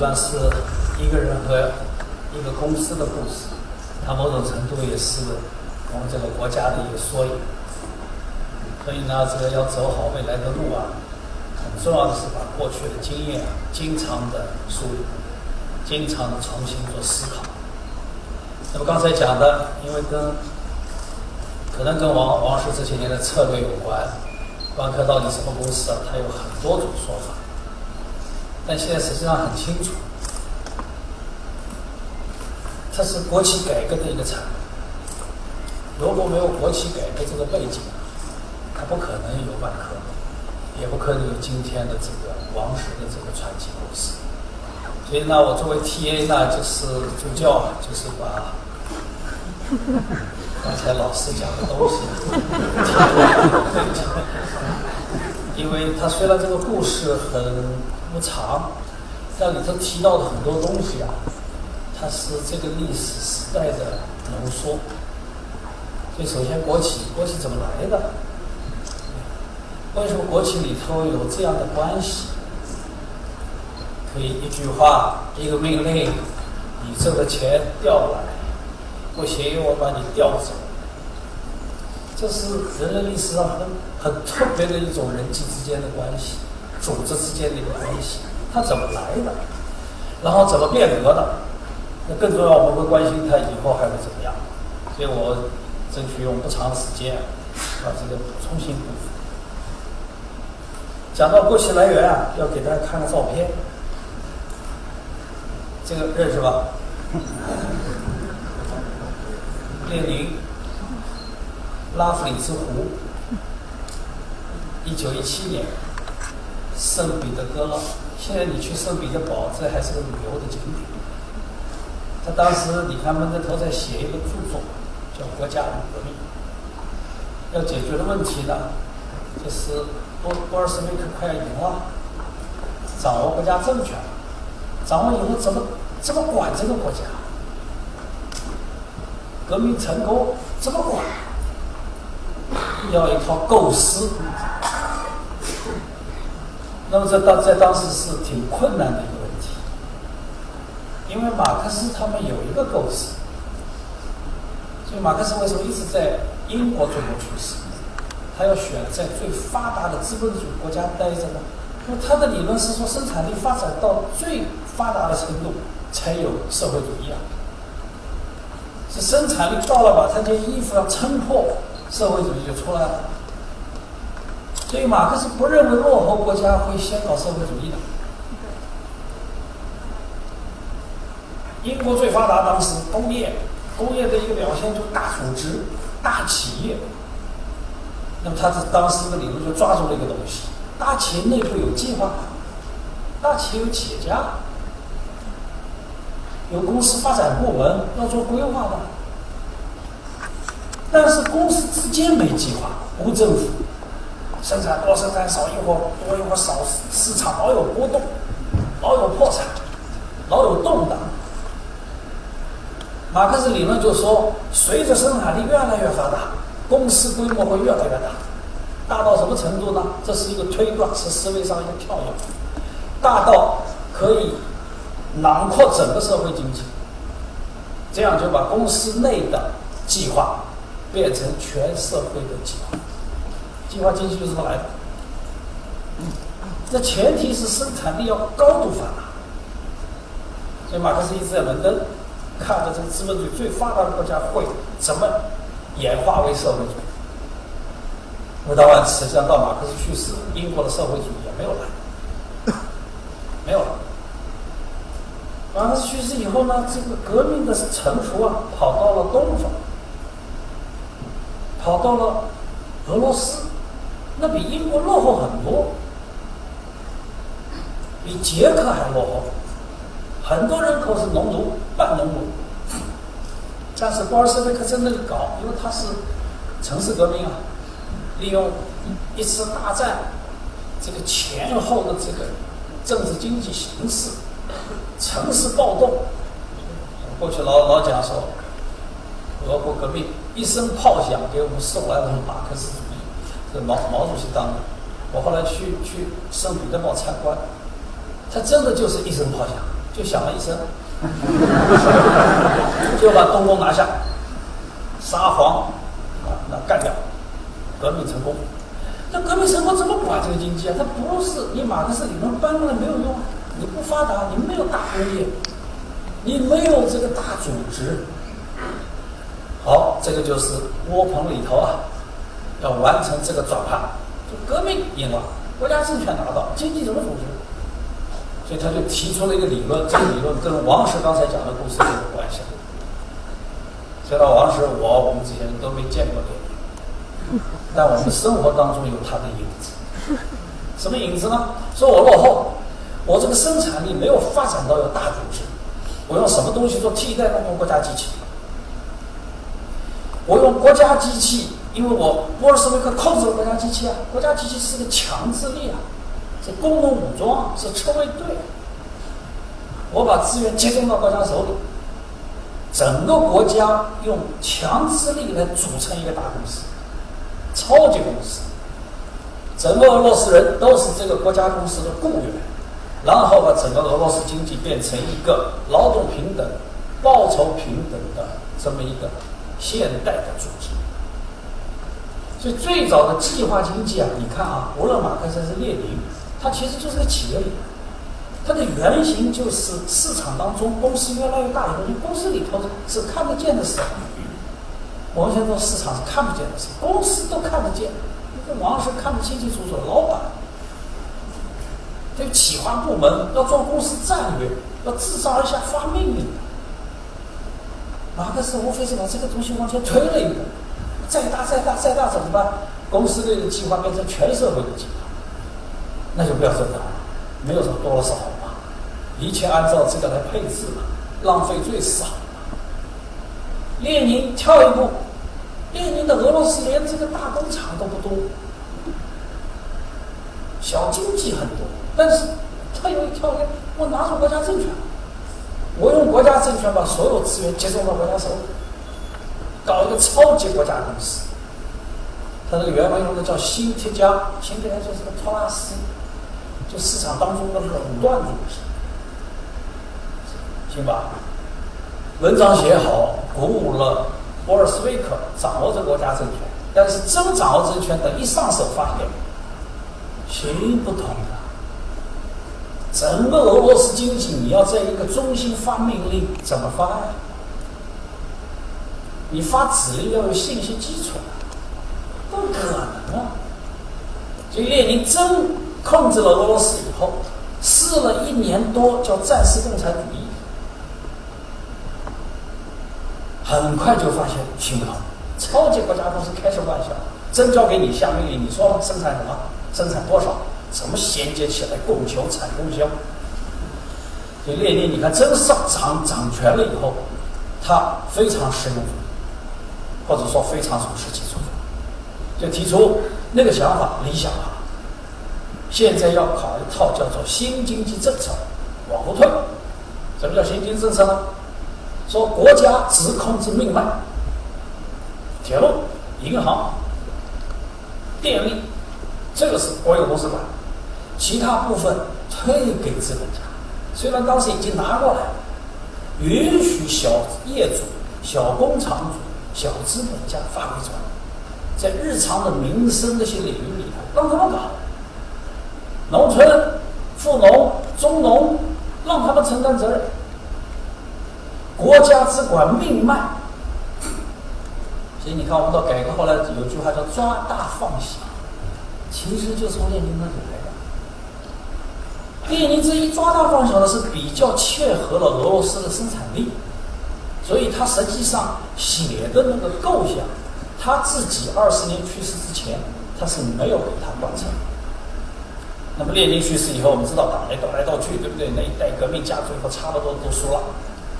虽然是一个人和一个公司的故事，它某种程度也是我们这个国家的一个缩影。所以呢，这个要走好未来的路啊，很重要的是把过去的经验经常的梳理，经常的重新做思考。那么刚才讲的，因为跟可能跟王王石这些年的策略有关，万科到底什么公司啊？它有很多种说法，但现在实际上很清楚，它是国企改革的一个产物。如果没有国企改革这个背景，它不可能有万科，也不可能有今天的这个王石的这个传奇故事。所以呢，我作为 TA 呢，就是助教，就是把刚才老师讲的东西，因为他虽然这个故事很不长，但里头提到的很多东西啊，它是这个历史时代的浓缩。所以，首先国企，国企怎么来的？为什么国企里头有这样的关系？可以一句话，一个命令，你挣的钱调来，不行我把你调走。这是人类历史上很很特别的一种人际之间的关系，组织之间的一个关系。它怎么来的？然后怎么变革的？那更重要，我们会关心它以后还会怎么样。所以我争取用不长时间把这个补充性。讲到过去来源啊，要给大家看个照片，这个认识吧？列宁，拉夫里之湖，一九一七年，圣彼得格勒。现在你去圣彼得堡，这还是个旅游的景点。他当时你看闷着头在写一个著作，叫《国家革命》，要解决的问题呢，就是。波波尔什维克快要赢了，掌握国家政权，掌握以后怎么怎么管这个国家？革命成功怎么管？要一套构思。那么这当在当时是挺困难的一个问题，因为马克思他们有一个构思，所以马克思为什么一直在英国中国出世？他要选在最发达的资本主义国家待着呢？因为他的理论是说，生产力发展到最发达的程度才有社会主义啊。是生产力到了，把他件衣服要撑破，社会主义就出来了。所以马克思不认为落后国家会先搞社会主义的。英国最发达当时工业，工业的一个表现就是大组织、大企业。那么他这当时的理论就抓住了一个东西：大企业内部有计划，大企业有企业家，有公司发展部门要做规划的。但是公司之间没计划，无政府，生产多生产少一会儿多一会儿少，市场老有波动，老有破产，老有动荡。马克思理论就说，随着生产力越来越发达。公司规模会越来越大，大到什么程度呢？这是一个推断，是思维上一个跳跃，大到可以囊括整个社会经济，这样就把公司内的计划变成全社会的计划。计划经济就是这么来的。那前提是生产力要高度发达。所以马克思一直在伦敦，看着这个资本主义最发达的国家会怎么。演化为社会主义。那当然，实际上到马克思去世，英国的社会主义也没有来，没有了。马克思去世以后呢，这个革命的臣服啊，跑到了东方，跑到了俄罗斯，那比英国落后很多，比捷克还落后，很多人口是农奴、半农奴。但是波尔什维克在那里搞，因为他是城市革命啊，利用一次大战这个前后的这个政治经济形势，城市暴动。过去老老讲说，俄国革命一声炮响给我们送来了马克思这毛毛主席当的。我后来去去圣彼得堡参观，他真的就是一声炮响，就响了一声，就把东宫拿下，沙皇啊，那干掉，革命成功。那革命成功怎么管这个经济啊？它不是你马克思理论搬过来没有用，你不发达，你没有大工业，你没有这个大组织。好，这个就是窝棚里头啊，要完成这个转换，就革命赢了，国家政权拿到，经济怎么组织？所以他就提出了一个理论，这个理论跟王石刚才讲的故事有关系。虽然王石我我们这些人都没见过这个。但我们生活当中有他的影子，什么影子呢？说我落后，我这个生产力没有发展到有大组织，我用什么东西做替代？用国家机器。我用国家机器，因为我波尔什维克控制了国家机器啊，国家机器是个强制力啊，是工农武装，是车卫队。我把资源集中到国家手里，整个国家用强制力来组成一个大公司。超级公司，整个俄罗斯人都是这个国家公司的雇员，然后把整个俄罗斯经济变成一个劳动平等、报酬平等的这么一个现代的组织。所以最早的计划经济啊，你看啊，无论马克思还是列宁，它其实就是个企业理论，它的原型就是市场当中公司越来越大以后，公司里头是看得见的事。我们现在市场是看不见的事，公司都看得见。这王石看得清清楚楚，老板，这个企划部门要做公司战略，要自上而下发命令。马克思无非是把这个东西往前推了一步，再大再大再大怎么办？公司类的计划变成全社会的计划，那就不要增长了，没有什么多少嘛，一切按照这个来配置嘛，浪费最少。列宁跳一步，列宁的俄罗斯连这个大工厂都不多，小经济很多，但是他有一跳跃，我拿出国家政权，我用国家政权把所有资源集中到国家手里，搞一个超级国家公司。他这个原文用的叫新铁家，新铁家就是个托拉斯，就市场当中的垄断组织，行吧？文章写好，鼓舞了波尔斯维克掌握着国家政权，但是真掌握政权，的一上手发现行不通的。整个俄罗斯经济，你要在一个中心发命令，怎么发呀？你发指令要有信息基础，不可能啊！所以列宁真控制了俄罗斯以后，试了一年多，叫战时共产主义。很快就发现行不通，超级国家公司开什么玩笑？真交给你下命令，你说生产什么？生产多少？怎么衔接起来？供求、产、供销。所以列宁，你看真上掌掌权了以后，他非常实用主义，或者说非常从实际出，就提出那个想法理想化。现在要考一套叫做新经济政策，往后退。什么叫新经济政策呢？说国家只控制命脉，铁路、银行、电力，这个是国有公司管，其他部分推给资本家。虽然当时已经拿过来，允许小业主、小工厂主、小资本家发挥作用，在日常的民生那些领域里头让他们搞，农村、富农、中农，让他们承担责任。国家只管命脉，所以你看，我们到改革后来有句话叫“抓大放小”，其实就是从列宁那里来的。列宁这一抓大放小的是比较切合了俄罗斯的生产力，所以他实际上写的那个构想，他自己二十年去世之前，他是没有给他完成。那么列宁去世以后，我们知道党内斗来斗去，对不对？那一代革命家最后差不多都输了。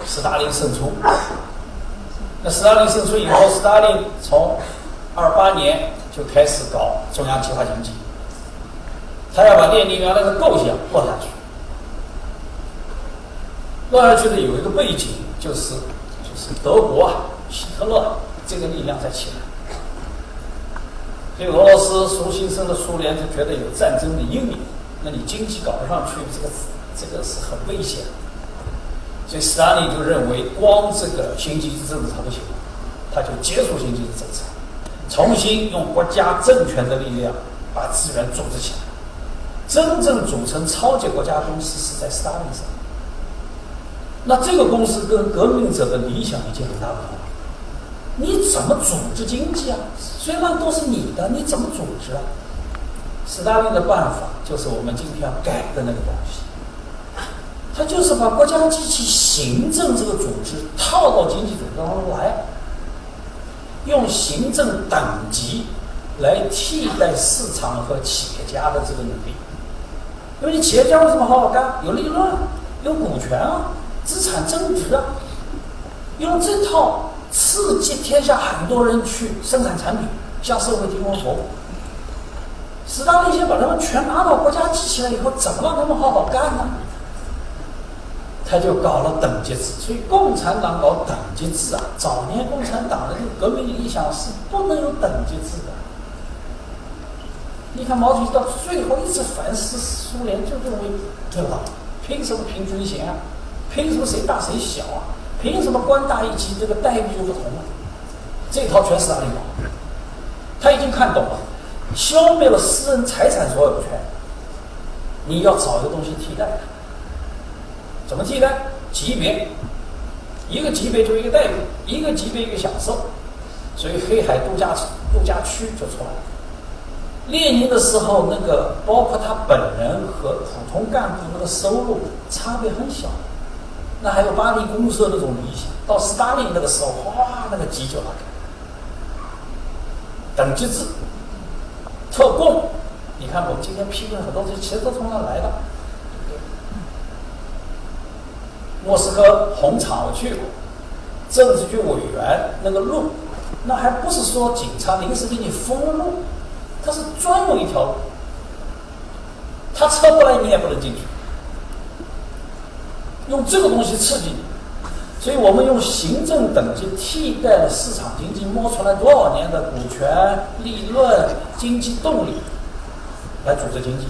斯大林胜出，那斯大林胜出以后，斯大林从二八年就开始搞中央计划经济，他要把列宁原来的构想落下去。落下去的有一个背景，就是德国啊，希特勒这个力量在起来，所以俄罗斯苏新生的苏联就觉得有战争的阴影，那你经济搞不上去，这个这个是很危险。所以斯大林就认为，光这个新经济政策不行，他就结束新经济政策，重新用国家政权的力量把资源组织起来。真正组成超级国家公司是在斯大林上。那这个公司跟革命者的理想已经很大不同了。你怎么组织经济啊？虽然都是你的，你怎么组织啊？斯大林的办法就是我们今天要改的那个东西，他就是把国家机器行政这个组织套到经济组织当中来，用行政等级来替代市场和企业家的这个能力。因为你企业家为什么好好干？有利润，有股权啊，资产增值啊，用这套刺激天下很多人去生产产品，向社会提供服务。斯大林先把他们全拿到国家机器了以后，怎么让他们好好干呢？他就搞了等级制，所以共产党搞等级制啊。早年共产党的这个革命理想是不能有等级制的。你看毛主席到最后一次反思苏联，就认为对吧？凭什么平均线啊？凭什么谁大谁小啊？凭什么官大一级这个待遇就不同啊？这套全是斯大林搞，他已经看懂了。消灭了私人财产所有权，你要找一个东西替代。怎么替代？级别，一个级别就一个待遇，一个级别一个享受。所以黑海度假度假区就出来了。列宁的时候，那个包括他本人和普通干部那个收入差别很小，那还有巴黎公社那种理想。到斯大林那个时候，哗，那个级就拉开，等级制。特供，你看我们今天批评很多东西，其实都从那来的。莫斯科红场我去过，政治局委员那个路，那还不是说警察临时给你封路，它是专用一条路，他车不来你也不能进去，用这个东西刺激你。所以我们用行政等级替代了市场经济，摸出来多少年的股权、利润、经济动力来组织经济。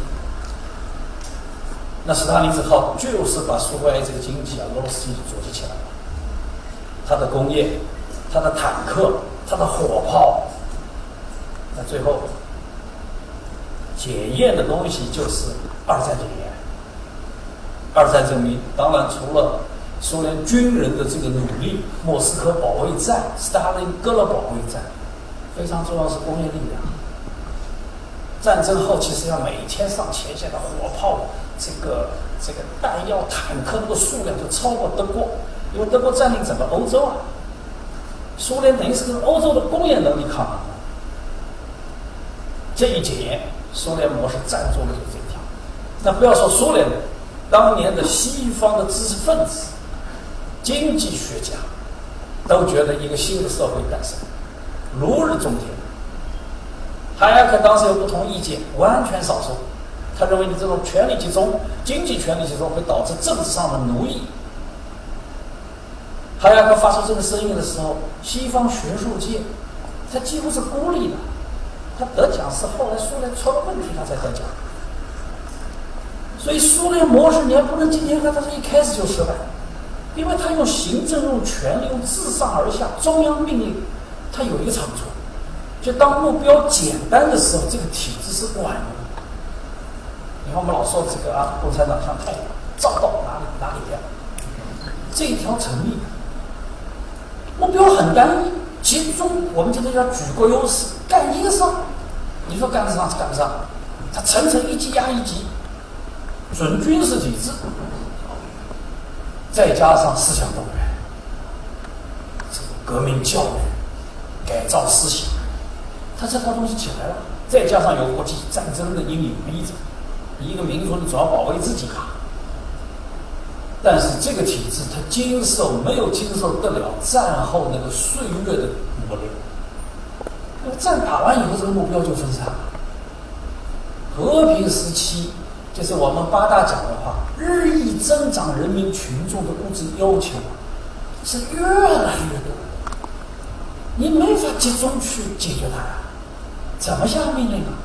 那斯大林这套就是把苏维埃这个经济啊、俄罗斯经济组织起来了。他的工业、他的坦克、他的火炮，那最后检验的东西就是二战检验。二战证明，当然除了。苏联军人的这个努力，莫斯科保卫战、斯大林格勒保卫战，非常重要是工业力量。战争后期是要每天上前线的火炮，这个这个弹药、坦克那个数量就超过德国，因为德国占领整个欧洲啊。苏联等于是跟欧洲的工业能力抗衡。这一检验，苏联模式站住了就这一条。那不要说苏联，当年的西方的知识分子。经济学家都觉得一个新的社会诞生，如日中天。海尔克当时有不同意见，完全少数。他认为你这种权力集中、经济权力集中会导致政治上的奴役。海尔克发出这个声音的时候，西方学术界他几乎是孤立的。他得奖是后来苏联出了问题他才得奖。所以苏联模式你还不能今天看，它是一开始就失败。因为它用行政、用权力、用自上而下中央命令，它有一个长处，就当目标简单的时候，这个体制是管用的。你看我们老说这个啊，共产党像太阳，照到哪里哪里亮，这一条成立。目标很单一，集中，我们今天叫举国优势，干一个事，你说干得上是干不上，他层层一级压一级，准军事体制。再加上思想动员，这个革命教育、改造思想，他这套东西起来了。再加上有国际战争的阴影逼着，一个民族你总要保卫自己啊。但是这个体制它经受没有经受得了战后那个岁月的磨练。那战打完以后，这个目标就分散了。和平时期。就是我们八大讲的话，日益增长人民群众的物质要求是越来越多，你没法集中去解决它呀，怎么下命令啊？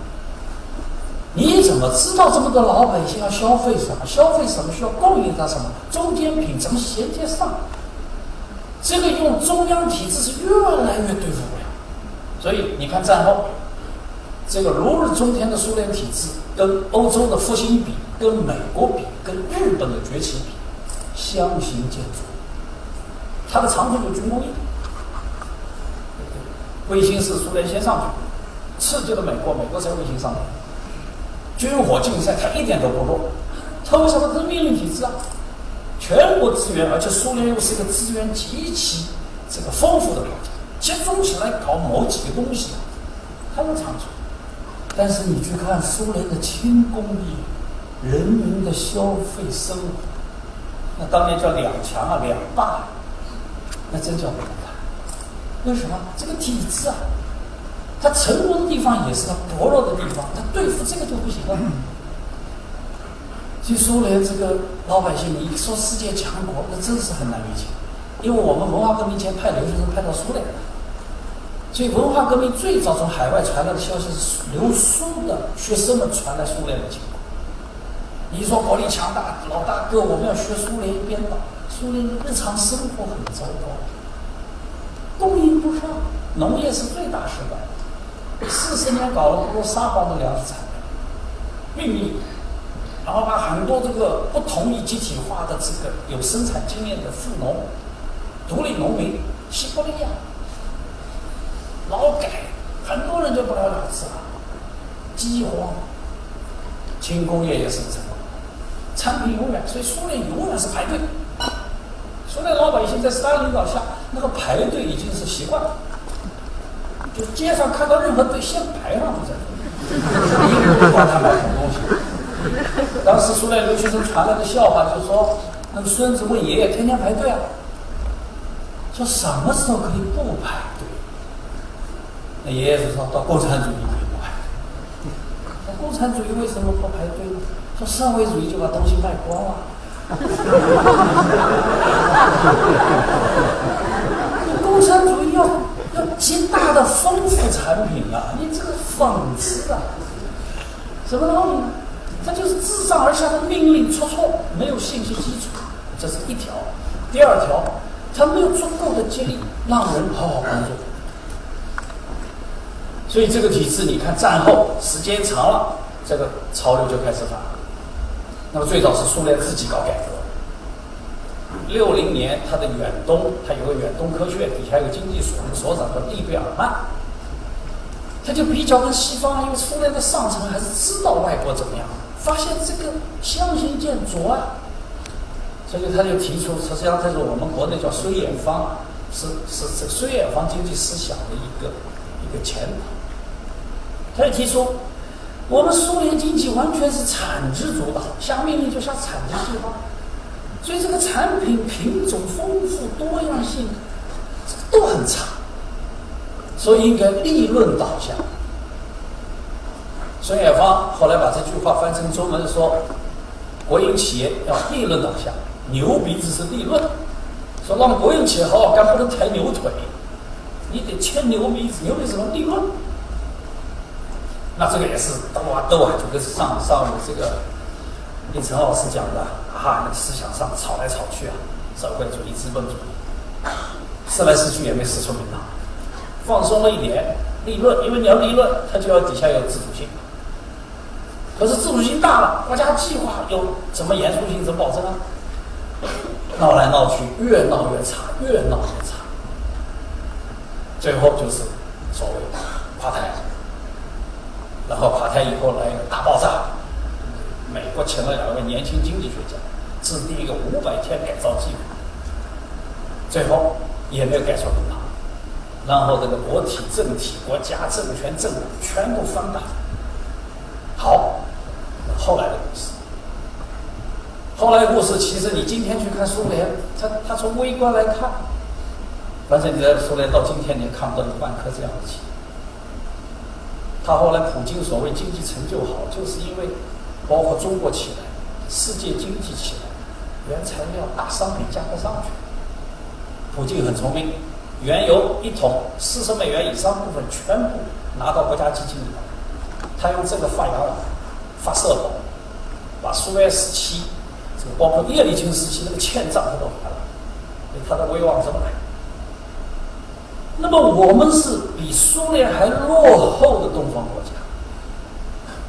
你怎么知道这么多老百姓要消费什么？消费什么需要供应他什么？中间品怎么衔接上？这个用中央体制是越来越对付不了。所以你看战后，这个如日中天的苏联体制，跟欧洲的复兴比，跟美国比，跟日本的崛起比，相形见绌。它的长处就军工业，卫星是苏联先上去，刺激了美国，美国才卫星上来。军火竞赛，它一点都不弱。它为什么？是命令体制啊，全国资源，而且苏联又是一个资源极其这个丰富的国家，集中起来搞某几个东西，它的长处。但是你去看苏联的轻工业，人民的消费生活，那当年叫两强啊，两霸，那真叫不能看。为什么？这个体制啊。它成功的地方也是它薄弱的地方，它对付这个就不行了。所以苏联这个老百姓，你一说世界强国，那真是很难理解。因为我们文化革命前派留学生派到苏联，所以文化革命最早从海外传来的消息是留苏的学生们传来苏联的情况。你说国力强大，老大哥，我们要学苏联一边倒，苏联的日常生活很糟糕，供应不上，农业是最大失败。四十年搞了不如撒谎的粮食产量，秘密，然后把很多这个不同意集体化的这个有生产经验的富农、独立农民，西伯利亚，劳改，很多人就不了了之了。饥荒，轻工业也是成功，产品永远，所以苏联永远是排队。苏联老百姓在斯大林领导下，那个排队已经是习惯了。就街上看到任何队，先排上去再说，一个不管他买什么东西。当时苏联留学生传来的笑话，就是说那个孙子问爷爷：“天天排队啊？”说什么时候可以不排队？那爷爷就说到共产主义。那共产主义为什么不排队呢？说社会主义就把东西卖光了。共产主义要。要极大的丰富产品啊！你这个讽刺啊！什么道理呢？这就是自上而下的命令出错，没有信息基础，这是一条。第二条，他没有足够的激励让人好好工作。所以这个体制，你看战后时间长了，这个潮流就开始反了。那么最早是苏联自己搞改革。六零年，他的远东，他有个远东科学院，底下有个经济所，所长叫利贝尔曼，他就比较跟西方，因为苏联的上层还是知道外国怎么样，发现这个相形见绌啊，所以他就提出，实际上这是我们国内叫孙远方，是是这绥远方经济思想的一个一个前导，他就提出，我们苏联经济完全是产值主导，下命令就下产值计划。所以这个产品品种丰富多样性，都很差，所以应该利润导向。孙远芳后来把这句话翻成中文说：国营企业要利润导向，牛鼻子是利润，说让国营企业好好干，不能抬牛腿，你得牵牛鼻子，牛鼻子什么利润？那这个也是斗啊斗啊，就跟上上午这个李晨老师讲的。啊，思想上吵来吵去啊，社会主义、资本主义，试来试去也没试出名堂。放松了一点，利润，因为你要利润，它就要底下有自主性。可是自主性大了，国家计划有怎么严肃性怎么保证啊？闹来闹去，越闹越差，越闹越差，最后就是所谓垮台。然后垮台以后来大爆炸，美国请了两位年轻经济学家。制定一个五百天改造计划，最后也没有改出名堂，然后这个国体、政体、国家、政权、政府全部翻版。好，后来的故事，后来的故事其实你今天去看苏联，他他从微观来看，反正你在苏联到今天你也看不到有万科这样的企业。他后来普京所谓经济成就好，就是因为包括中国起来，世界经济起来。原材料大商品价格上去，普京很聪明，原油一桶四十美元以上部分全部拿到国家基金里，他用这个发洋网，发社保，把苏维埃时期，这个包括叶利钦时期那个欠账他都还了，他的威望这么大。那么我们是比苏联还落后的东方国家，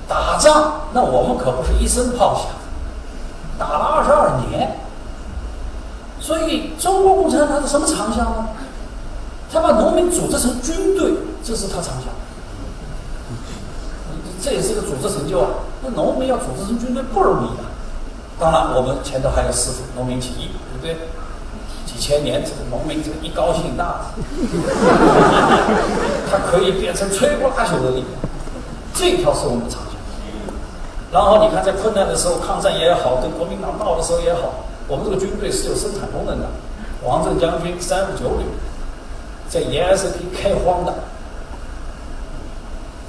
打仗那我们可不是一声炮响，打了二十二年。所以中国共产党是什么长项呢？他把农民组织成军队，这是他长项。这也是个组织成就啊！那农民要组织成军队不容易啊。当然，我们前头还有师傅农民起义，对不对？几千年，这个农民这个一高兴大，他可以变成摧枯拉朽的力量。这条是我们的长项。然后你看，在困难的时候抗战也好，跟国民党闹的时候也好，我们这个军队是有生产功能的。王震将军三五九旅在延安是可以开荒的。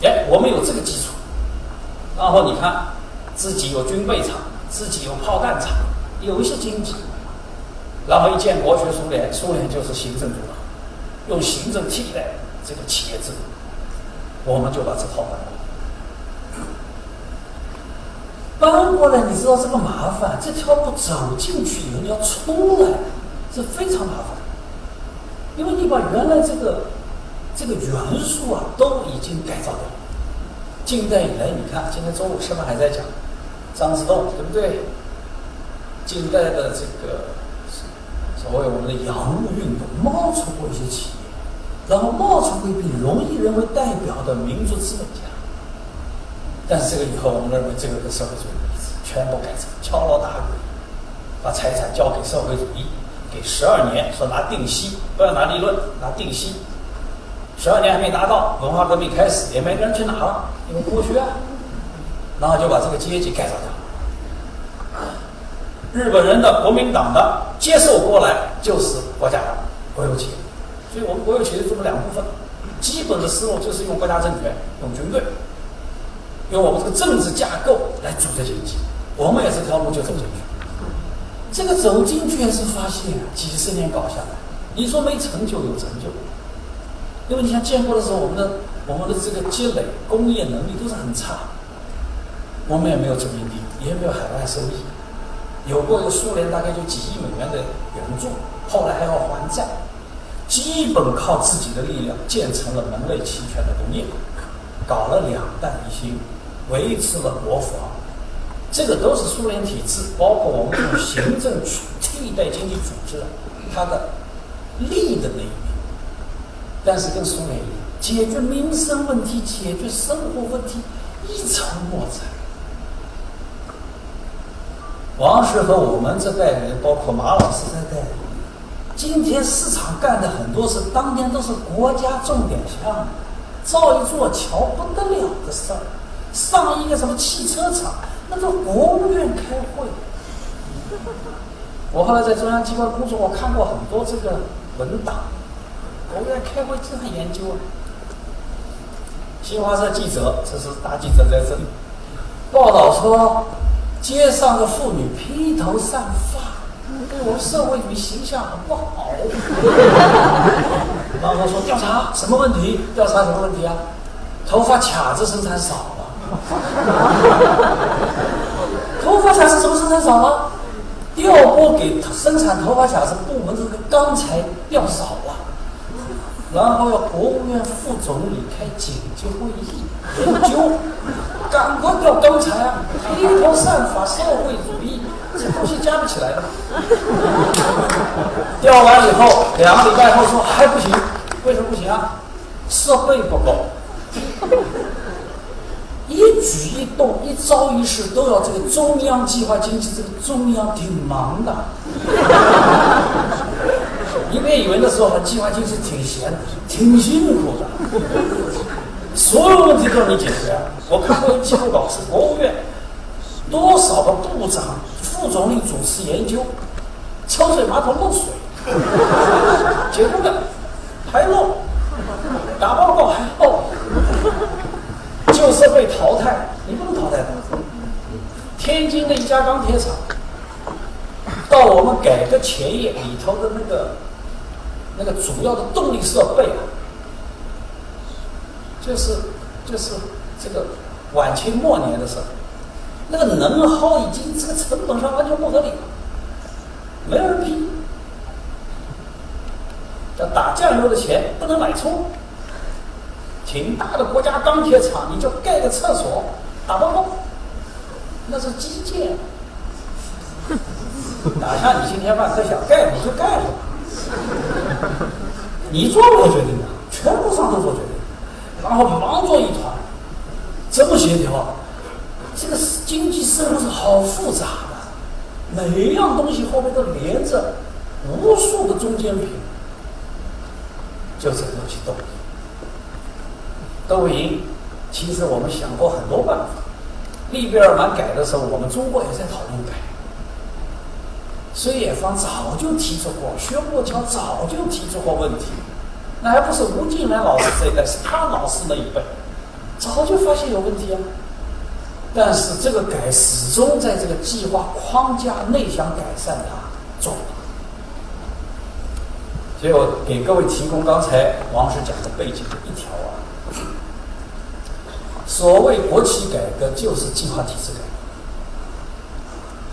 哎，我们有这个基础。然后你看，自己有军备厂，自己有炮弹厂，有一些经济。然后一建国学苏联，苏联就是行政主导，用行政替代这个企业制度，我们就把这套搬过来。搬过来，你知道这个麻烦，这条路走进去以后你要出来，是非常麻烦。因为你把原来这个这个元素啊都已经改造掉了。近代以来，你看今天中午吃饭还在讲张之洞，对不对？近代的这个。所谓我们的洋务运动冒出过一些企业，然后冒出过一批容易人为代表的民族资本家。但是这个以后，我们认为这个跟社会主义一致，全部改成敲锣打鼓，把财产交给社会主义，给十二年，说拿定息，不要拿利润，拿定息。十二年还没拿到，文化革命开始，也没人去拿了，因为剥削啊。然后就把这个阶级改造掉。日本人的国民党的接受过来就是国家党、国有企业，所以我们国有企业分了两部分，基本的思路就是用国家政权、用军队，用我们这个政治架构来组织经济。我们也是条路就走进去，这个走进去是发现几十年搞下来，你说没成就有成就，因为你像建国的时候，我们的我们的这个积累工业能力都是很差，我们也没有殖民地，也没有海外收益。有过一个苏联，大概就几亿美元的援助，后来还要还债，基本靠自己的力量建成了门类齐全的工业，搞了两弹一星，维持了国防，这个都是苏联体制，包括我们用行政替代经济组织，它的利的那一面。但是跟苏联一样，解决民生问题、解决生活问题一筹莫展。王石和我们这代人，包括马老师这代，今天市场干的很多事，当年都是国家重点项目，造一座桥不得了的事儿，上一个什么汽车厂，那都国务院开会。我后来在中央机关工作，我看过很多这个文档，国务院开会经常研究啊。新华社记者，这是大记者在这里报道说。街上的妇女披头散发，对我们社会主义形象很不好。然后说调查什么问题？调查什么问题啊？头发卡子生产少了。头发卡子怎么生产少了？调拨给生产头发卡子部门这个钢材调少了。然后要国务院副总理开紧急会议研究，赶快调钢材啊！披头散发，社会主义这东西加不起来的。调完以后，两个礼拜后说还不行，为什么不行啊？设备不够，一举一动、一招一式都要这个中央计划经济，这个中央挺忙的。一边以为那时候计划经济挺闲的，挺辛苦的，所有问题都要你解决。我看过一记录稿，是国务院多少个部长、副总理主持研究，抽水马桶漏水，结果呢还漏，打报告还漏，旧设备淘汰，你不能淘汰。天津的一家钢铁厂，到我们改革前夜里头的那个。那个主要的动力设备啊，就是就是这个晚清末年的时候，那个能耗已经这个成本上完全不合理，没人批。要打酱油的钱不能买葱，挺大的国家钢铁厂，你就盖个厕所打包够，那是基建。哪像你今天万科想盖你就盖了，你做不了决定的，全部上头做决定，然后忙作一团，这么协调，这个经济生活是好复杂的，每一样东西后面都连着无数个中间品。就这个东西斗赢，斗赢。其实我们想过很多办法。利比尔曼改的时候，我们中国也在讨论改。孙冶方早就提出过，薛过桥早就提出过问题。那还不是吴敬琏老师这一代，是他老师那一辈，早就发现有问题啊。但是这个改始终在这个计划框架内想改善它做。所以我给各位提供刚才王石讲的背景的一条啊，所谓国企改革就是计划体制改革，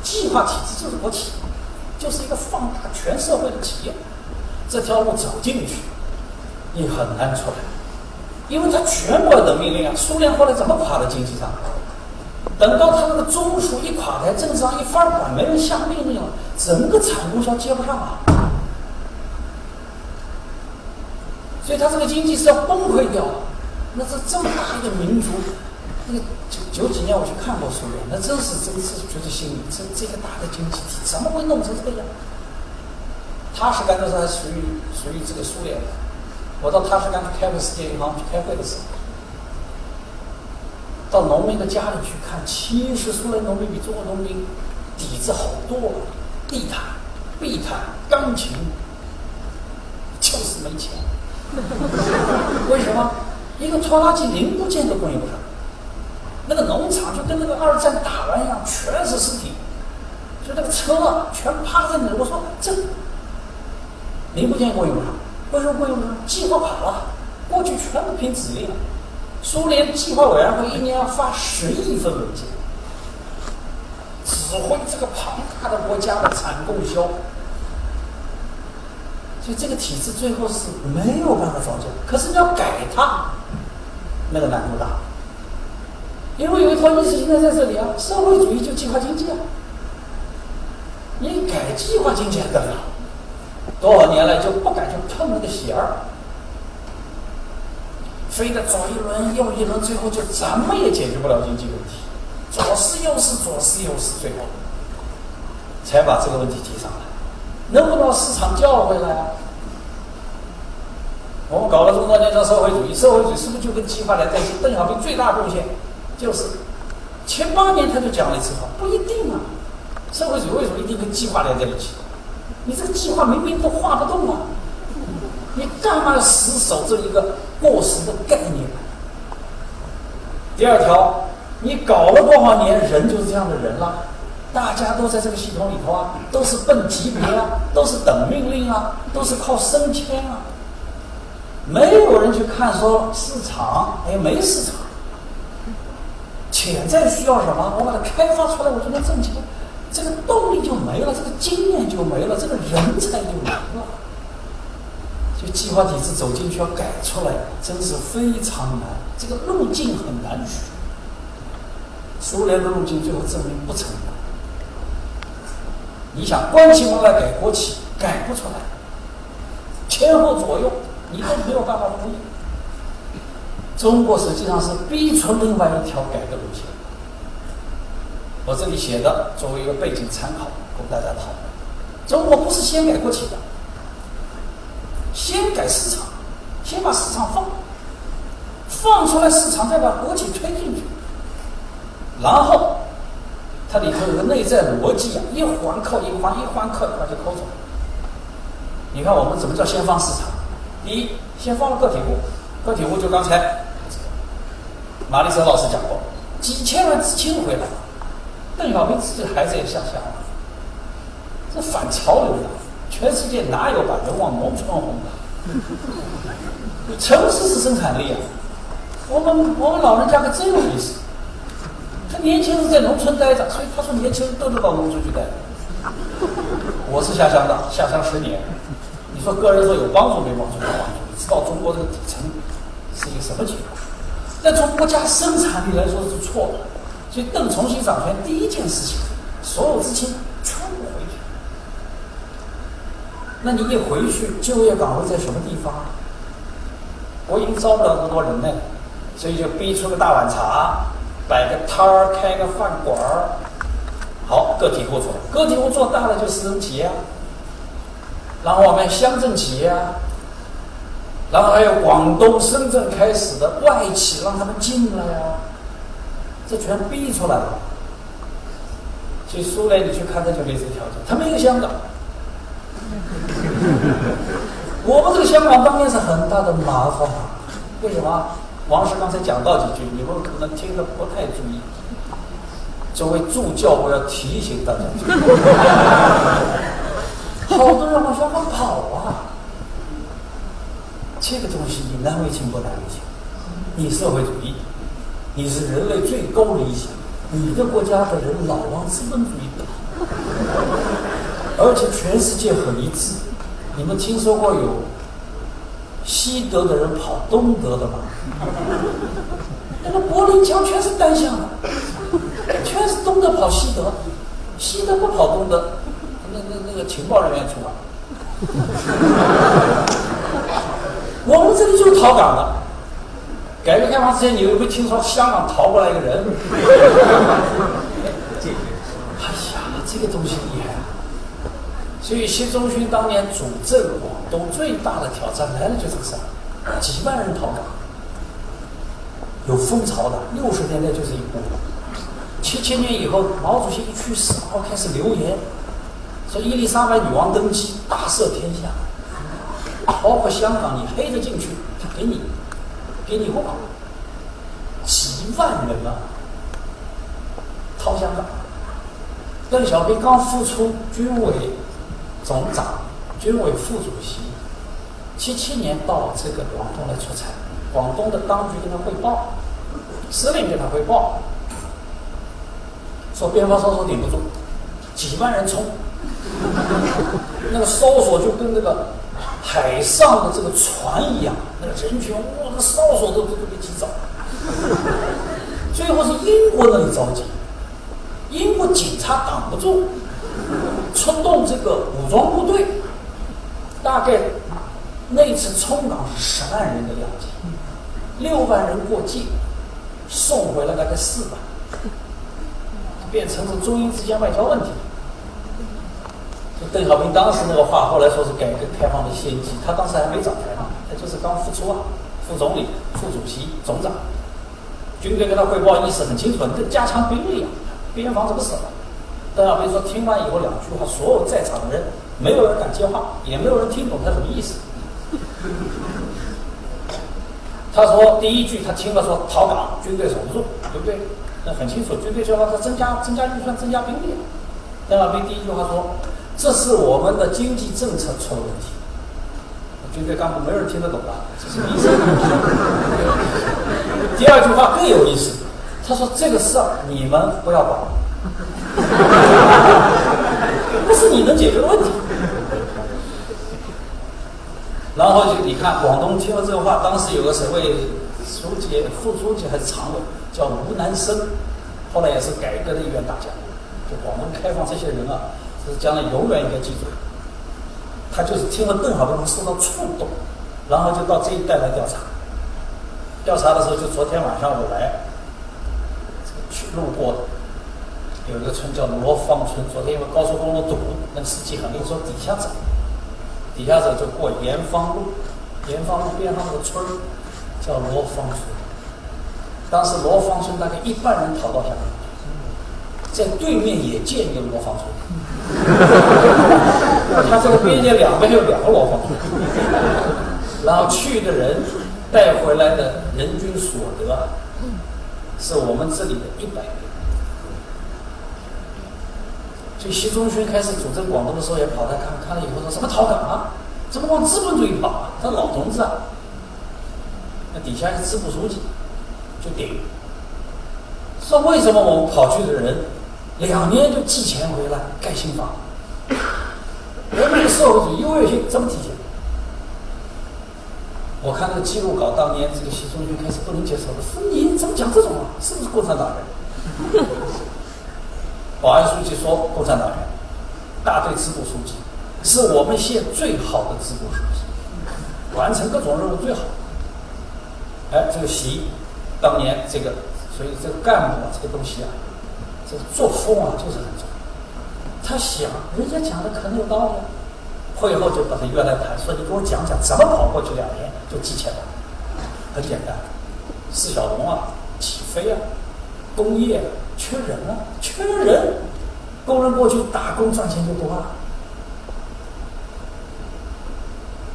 计划体制就是国企，就是一个放大全社会的企业，这条路走进去，你很难出来，因为他全部的命令啊。苏联后来怎么垮的经济上？等到他那个中枢一垮台，政治上一翻版，没人下命令了，整个产供销接不上啊。所以他这个经济是要崩溃掉，那是这么大一个民族，那个九九几年我去看过苏联，那真是真是觉得心里这这个大的经济体怎么会弄成这个样？他是干的时候还属于属于这个苏联的，我到塔什干去开个世界银行去开会的时候，到农民的家里去看，其实苏联农民比中国农民底子好多了，地毯、壁毯、钢琴，就是没钱。为什么？一个拖拉机零部件都供应不上，那个农场就跟那个二战打完一样，全是尸体，就那个车，全趴在那里。我说这零部件供应不上，为什么供应不上？计划垮了，过去全部凭指令。苏联计划委员会一年要发十亿份文件，指挥这个庞大的国家的产供销。所以这个体制最后是没有办法造就，可是你要改它，那个难度大，因为有一套意识形态在这里啊，社会主义就计划经济啊，你改计划经济还得了？多少年来就不敢去碰那个弦儿，非得左一轮右一轮，最后就怎么也解决不了经济问题，左思右思左思右思，最后才把这个问题提上来。能不能市场叫回来？我们搞了这么多年叫社会主义，社会主义是不是就跟计划来在一起？邓小平最大贡献就是前八年他就讲了一次话，不一定啊。社会主义为什么一定跟计划连在一起？你这个计划明明都画不动啊，你干嘛死守这一个过时的概念？第二条，你搞了多少年，人就是这样的人了。大家都在这个系统里头啊，都是奔级别啊，都是等命令啊，都是靠升迁啊，没有人去看说市场，哎，没市场，潜在需要什么，我把它开发出来，我就能挣钱，这个动力就没了，这个经验就没了，这个人才就没了，就计划体制走进去要改出来，真是非常难，这个路径很难。取，苏联的路径最后证明不成功。你想关起门来改国企，改不出来，前后左右你都没有办法呼应。中国实际上是逼出另外一条改革路线。我这里写的作为一个背景参考，供大家讨论。中国不是先改国企的，先改市场，先把市场放，放出来市场，再把国企推进去，然后。它里头有个内在逻辑啊，一环扣一环，一环扣一环就扣走。你看我们怎么叫先放市场？第一，先放了个体户，个体户就刚才马立生老师讲过，几千万资金回来，邓小平自己的孩子也下乡了，这反潮流的，全世界哪有把人往农村轰的？城市是生产力啊，我们我们老人家可真有意思。他年轻人在农村待着，所以他说年轻人都能到农村去待。我是下乡的，下乡十年。你说个人说有帮助没帮助？有帮助。你知道中国这个底层是一个什么情况？但从国家生产力来说是错的。所以邓重新掌权第一件事情，所有资金全部回去。那你一回去，就业岗位在什么地方？我已经招不了那么多人呢，所以就逼出个大碗茶，摆个摊儿，开个饭馆儿。好，个体户做，个体户做大了就私人企业。然后我们乡镇企业啊，然后还有广东、深圳开始的外企，让他们进来啊，这全逼出来了。所以苏联你去看，他就没这条件，他没有香港。我们这个香港当年是很大的麻烦，为什么？王石刚才讲到几句，你们可能听得不太注意。作为助教，我要提醒大家，好多人往香港跑啊！这个东西你难为情不难为情？你社会主义，你是人类最高理想，你的国家的人老往资本主义跑，而且全世界很一致。你们听说过有西德的人跑东德的吗？那个柏林墙全是单向的，全是东德跑西德，西德不跑东德，那那那个情报人员出来。我们这里就是逃港的。改革开放之前，你有没有听说香港逃过来一个人？哎呀，这个东西厉害啊！所以习仲勋当年主政广东最大的挑战来了，就这个事，几万人逃港，有风潮的。六十年代就是一波，七千年以后，毛主席一去世，然后开始流言，说伊丽莎白女王登基，大赦天下，包括香港，你黑着进去，他给你，给你过，几万人啊，掏香港。邓小平刚复出军委。总长、军委副主席，七七年到这个广东来出差，广东的当局跟他汇报，司令给他汇报，说边防搜索顶不住，几万人冲，那个搜索就跟那个海上的这个船一样，那个人群哇，那哨所都都被挤走了，最后是英国那里着急，英国警察挡不住。出动这个武装部队，大概那次冲港是十万人的样子，六万人过境，送回了大概四万，变成了中英之间外交问题。邓小平当时那个话，后来说是改革开放的先机，他当时还没掌权呢，他就是刚复出啊，副总理、副主席、总长，军队跟他汇报意思很清楚，你跟加强兵力啊，边防怎么守？邓小平说：“听完以后两句话，所有在场的人没有人敢接话，也没有人听懂他什么意思。他说第一句他听了说逃港，军队守不住，对不对？那很清楚，军队就要他增加增加预算，增加兵力。邓小平第一句话说：这是我们的经济政策出了问题。军队干部没人听得懂的，这是意思。第二句话更有意思，他说这个事儿你们不要管。”不是你能解决的问题。然后就你看，广东听了这个话，当时有个省委书记、副书记还是常委，叫吴南生，后来也是改革的一员大将。就广东开放这些人啊，是将来永远应该记住。他就是听了邓小平受到触动，然后就到这一带来调查。调查的时候，就昨天晚上我来去路过。有一个村叫罗芳村，昨天因为高速公路堵，那个司机很硬说底下走，底下走就过盐芳路，盐芳路边上那个村叫罗芳村。当时罗芳村大概一半人逃到香港，在对面也建一个罗芳村，他这个边界两边有两个罗芳村，然后去的人带回来的人均所得是我们这里的一百倍。所以习仲勋开始主政广东的时候，也跑来看看了以后说：“什么逃港啊？怎么往资本主义跑啊？”他老同志啊，那底下是支部书记就顶，说为什么我们跑去的人两年就寄钱回来盖新房？人民社会主义优越性这么体现？我看那个记录稿，当年这个习仲勋开始不能接受了，说你怎么讲这种话？是不是共产党人？保安书记说共产党员，大队支部书记是我们县最好的支部书记，完成各种任务最好。哎，这个习当年这个，所以这个干部啊，这个东西啊，这作风啊，就是很重要。他想，人家讲的可能有道理。会后就把他约来谈，说你给我讲讲怎么跑过去两年就几千万。很简单，四小龙啊，起飞啊，工业缺人啊，缺人，工人过去打工赚钱就多了。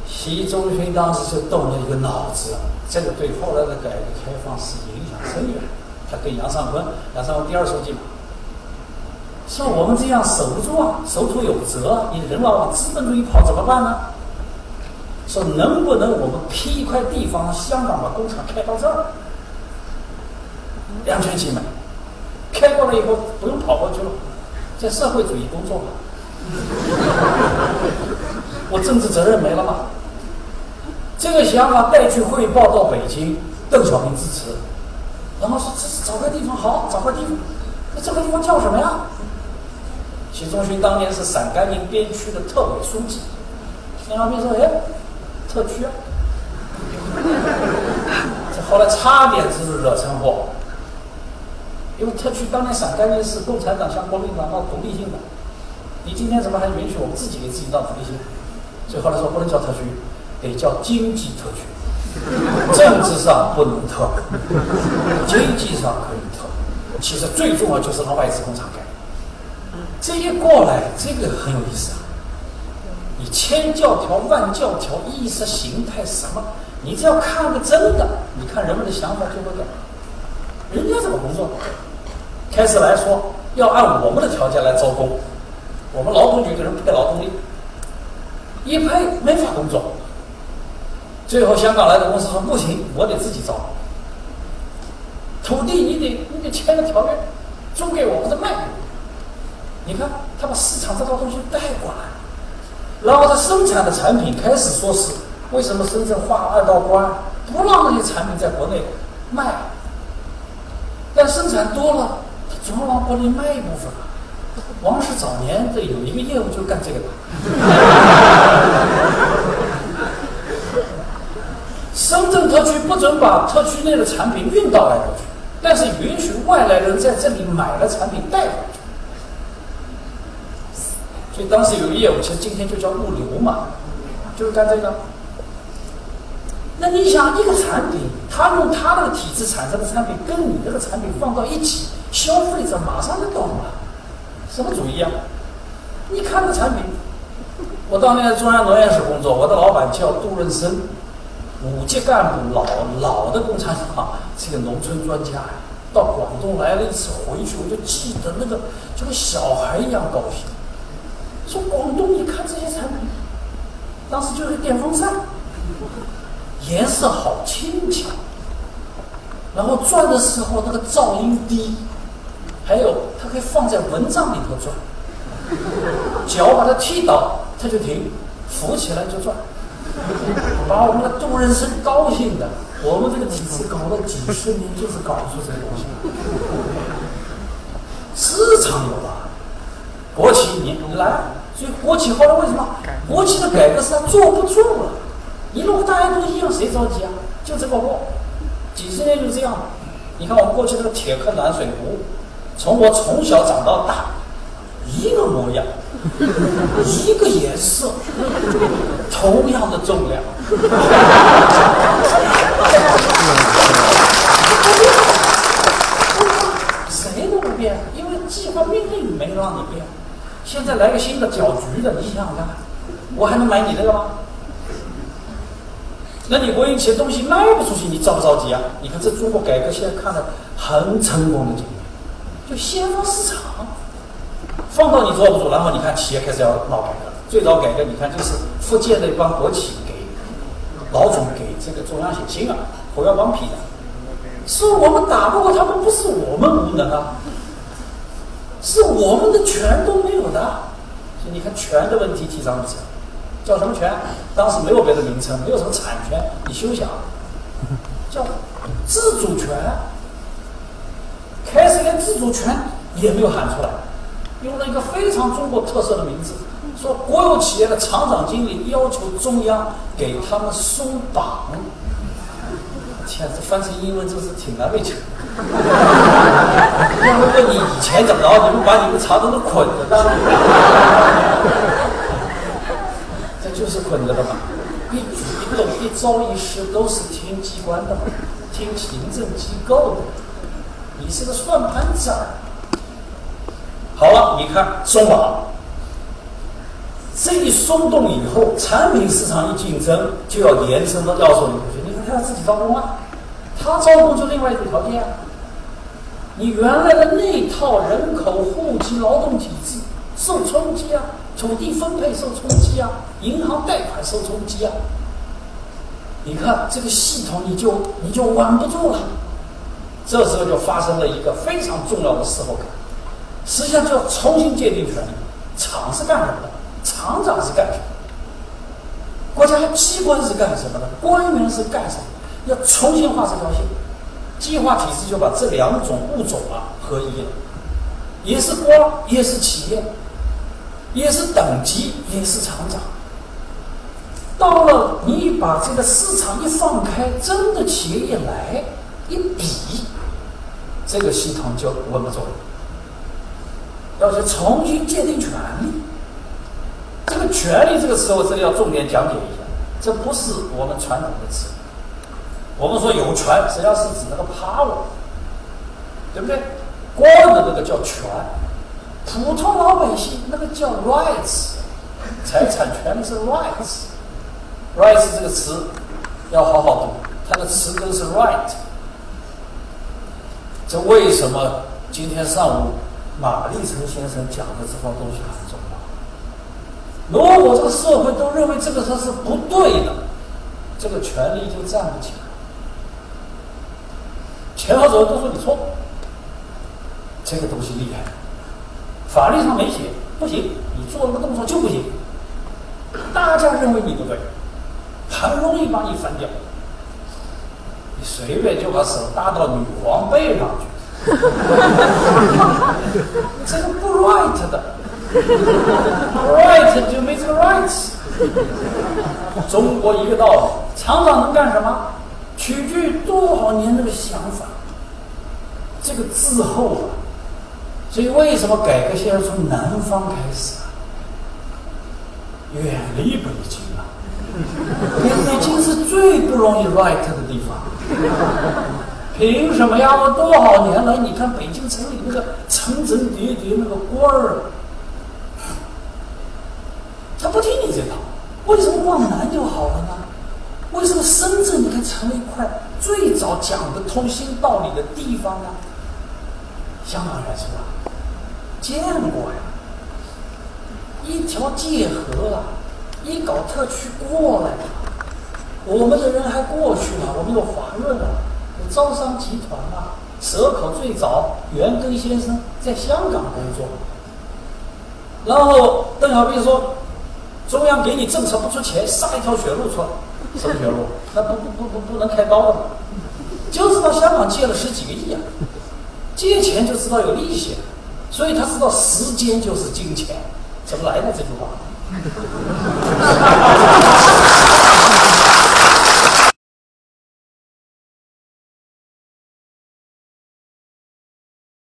习仲勋当时就动了一个脑子，这个对后来的改革开放是影响深远。他跟杨尚昆，杨尚昆第二书记嘛。像我们这样守不住啊，守土有责，你人老往资本主义跑怎么办呢？说能不能我们批一块地方，香港把工厂开到这儿，两全其美，开过来以后不用跑过去了，在社会主义工作吧，我政治责任没了吗？这个想法带去汇报到北京，邓小平支持，然后说这是找块地方好，找块地方，那这个地方叫什么呀？习仲勋当年是陕甘宁边区的特委书记，邓小平说：“哎，特区啊！”这后来差点是惹成祸，因为特区当年陕甘宁是共产党向国民党闹独立性的，你今天怎么还允许我们自己给自己闹独立性？所以后来说不能叫特区，得叫经济特区，政治上不能特，经济上可以特。其实最重要就是让外资工厂改。这一过来，这个很有意思啊！你千教条、万教条、意识形态什么，你只要看个真的，你看人们的想法就会改。人家怎么工作？开始来说要按我们的条件来招工，我们劳动局给人配劳动力，一配没法工作。最后香港来的公司说不行，我得自己招。土地你得你得签个条约，租给我或者卖给我。你看，他把市场这套东西带过来，然后他生产的产品开始说是为什么深圳划二道关，不让那些产品在国内卖，但生产多了，他总要往国内卖一部分。王石早年这有一个业务就干这个的，深圳特区不准把特区内的产品运到外头去，但是允许外来人在这里买了产品带回去。所以当时有个业务，其实今天就叫物流嘛，就是干这个。那你想，一个产品，他用他那个体制产生的产品，跟你这个产品放到一起，消费者马上就懂了，什么主意啊？你看这产品，我当年在中央农业室工作，我的老板叫杜润生，五级干部，老老的共产党，这个农村专家呀，到广东来了一次，回去我就记得那个，就跟小孩一样高兴。说广东，一看这些产品，当时就是电风扇，颜色好轻巧，然后转的时候那个噪音低，还有它可以放在蚊帐里头转，脚把它踢倒它就停，扶起来就转，把我们的杜人生高兴的，我们这个体制搞了几十年就是搞不出这个东西，市场有了，国企你来。所以国企后来为什么？国企的改革是他坐不住了。你如果大家都一样，谁着急啊？就这么过，几十年就这样。你看我们过去那个铁壳暖水壶，从我从小长到大，一个模样，一个颜色，同样的重量，谁都不变，因为计划命令没让你变。现在来个新的搅局的，你想想看，我还能买你这个吗？那你国营企业东西卖不出去，你着不着急啊？你看这中国改革现在看的很成功的经验，就先放市场，放到你坐不住，然后你看企业开始要闹改革。最早改革，你看就是福建的一帮国企给老总给这个中央写信啊，侯耀邦批的，是我们打不过他们，不是我们无能啊，是我们的权都没有的。所以你看权的问题提倡的是叫什么权？当时没有别的名称，没有什么产权，你休想，叫自主权。开始连自主权也没有喊出来，用了一个非常中国特色的名字，说国有企业的厂长经理要求中央给他们松绑。天，这翻成英文真是挺难为情。要问你以前怎么着，你们把你们厂长都捆着呢？这就是捆着的嘛，一举一动、一招一式都是听机关的嘛，听行政机构的。你是个算盘子儿。好了，你看松绑，这一松动以后，产品市场一竞争，就要延伸到要素里去。你看他要自己招工啊，他招工就另外一个条件啊。你原来的那套人口户籍劳动体制受冲击啊，土地分配受冲击啊，银行贷款受冲击啊。你看这个系统，你就你就稳不住了。这时候就发生了一个非常重要的时候感，实际上就要重新界定权利。厂是干什么的？厂长是干什么的？国家机关是干什么的？官员是干什么？要重新画这条线。计划体制就把这两种物种啊合一了，也是官，也是企业，也是等级，也是厂长。到了你把这个市场一放开，真的企业一来一比。这个系统就稳不住了，要去重新界定权利。这个“权利”这个词，我这里要重点讲解一下，这不是我们传统的词。我们说有权，实际上是指那个 power，对不对？官的那个叫权，普通老百姓那个叫 rights，财产权利是 rights，rights 这个词要好好读，它的词根是 right。这为什么今天上午马立成先生讲的这套东西很重要？如果这个社会都认为这个事是不对的，这个权利就站不起来。前后左右都说你错，这个东西厉害，法律上没写，不行，你做那个动作就不行。大家认为你不对，很容易把你翻掉。你随便就把手搭到女王背上去，这个不 right 的，right 就没这个 right。中国一个道理，厂长能干什么？取决于多少年那个想法。这个滞后啊，所以为什么改革现在从南方开始啊？远离北京啊！北京是最不容易 right 的地方。凭什么呀？我多少年来，你看北京城里那个层层叠叠那个官儿，他不听你这套。为什么往南就好了呢？为什么深圳你看成了一块最早讲的通新道理的地方呢？香港人是吧？见过呀，一条界河啊，一搞特区过来。我们的人还过去了，我们有华润啊，有招商集团啊，蛇口最早袁庚先生在香港工作。然后邓小平说，中央给你政策不出钱，杀一条血路出来，什么铁路？那不不不不不能开刀了吗，就知道香港借了十几个亿啊，借钱就知道有利息，所以他知道时间就是金钱，怎么来的这句话？